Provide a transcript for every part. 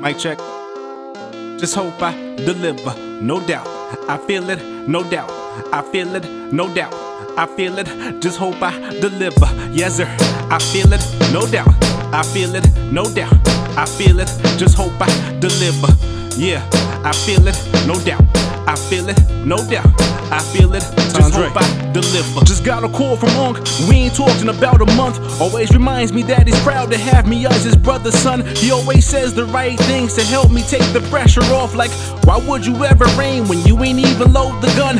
Mic check. Just hope I deliver, no doubt. I feel it, no doubt. I feel it, no doubt. I feel it, just hope I deliver. Yes, sir. I feel it, no doubt. I feel it, no doubt. I feel it, just hope I deliver. Yeah, I feel it, no doubt. I feel it, no doubt. I feel it, just Andre. hope I deliver. Just got a call from Unc. We ain't talked in about a month. Always reminds me that he's proud to have me as his brother's son. He always says the right things to help me take the pressure off. Like, why would you ever rain when you ain't even load the gun?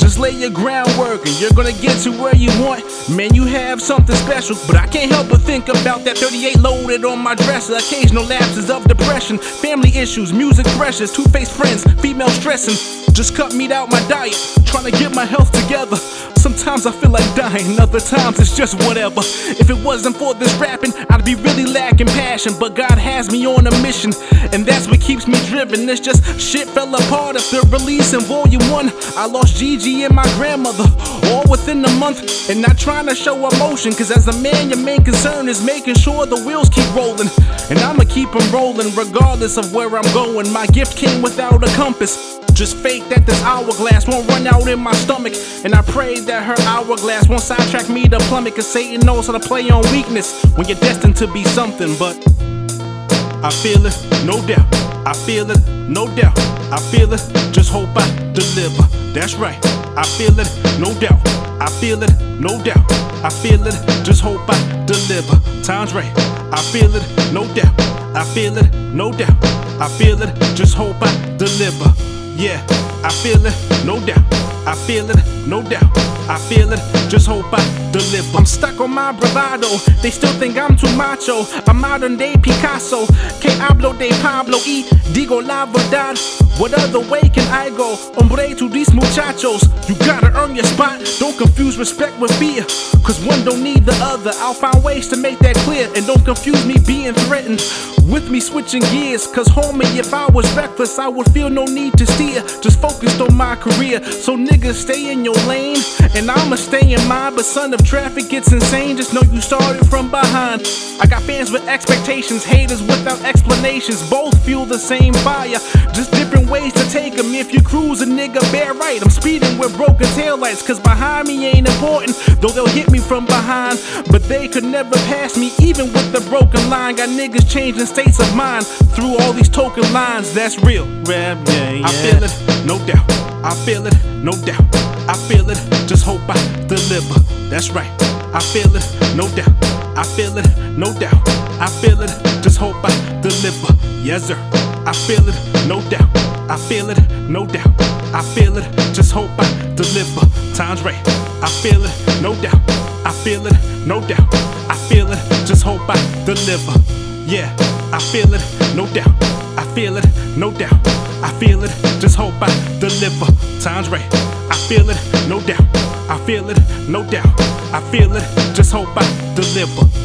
Just lay your groundwork and you're gonna get to where you want. Man, you have something special, but I can't help but think about that 38 loaded on my dresser. Occasional lapses of depression, family issues, music pressures, two faced friends, female stressing. Just cut meat out my diet, trying to get my health together. Sometimes I feel like dying, other times it's just whatever. If it wasn't for this rapping, I'd be really lacking passion. But God has me on a mission, and that's what keeps me driven. It's just shit fell apart after releasing volume one. I lost Gigi and my grandmother, all within a month. And not trying to show emotion, cause as a man, your main concern is making sure the wheels keep rolling. And I'ma keep them rolling regardless of where I'm going. My gift came without a compass. Just fake that this hourglass won't run out in my stomach. And I pray that her hourglass won't sidetrack me to plummet. Cause Satan knows how to play on weakness when you're destined to be something. But I feel it, no doubt. I feel it, no doubt. I feel it, just hope I deliver. That's right. I feel it, no doubt. I feel it, no doubt. I feel it, just hope I deliver. Time's right. I feel it, no doubt. I feel it, no doubt. I feel it, just hope I deliver. Yeah, I feel it, no doubt. I feel it, no doubt. I feel it, just hope I deliver. I'm stuck on my bravado. They still think I'm too macho. A modern day Picasso. Que hablo de Pablo y digo la verdad. What other way can I go? Hombre to these muchachos. You gotta earn your spot. Don't confuse respect with fear. Cause one don't need the other. I'll find ways to make that clear. And don't confuse me being threatened with me switching gears. Cause homie, if I was reckless, I would feel no need to steer. Just focused on my career. So niggas stay in your lane. And I'ma stay in mine. But son, if traffic gets insane, just know you started from behind. I got fans with expectations, haters without explanations. Both fuel the same fire. Just different ways to take 'em. If you cruise a nigga bare right, I'm speeding with broken taillights. Cause behind me ain't important. Though they'll hit me from behind. But they could never pass me, even with the broken line. Got niggas changing states of mind through all these token lines. That's real. Rap, yeah, yeah. I feel it, no doubt. I feel it, no doubt. I feel it, just hope I deliver. That's right. I feel it, no doubt. I feel it, no doubt. I feel it, just hope I deliver. Yes, sir. I feel it, no doubt. I feel it, no doubt. I feel it, just hope I deliver. Time's right. I feel it, no doubt. I feel it, no doubt. I feel it, just hope I deliver. Yeah, I feel it, no doubt. I feel it, no doubt. I feel it, just hope I deliver. Time's right. I feel it, no doubt. I feel it, no doubt. I feel it, just hope I deliver.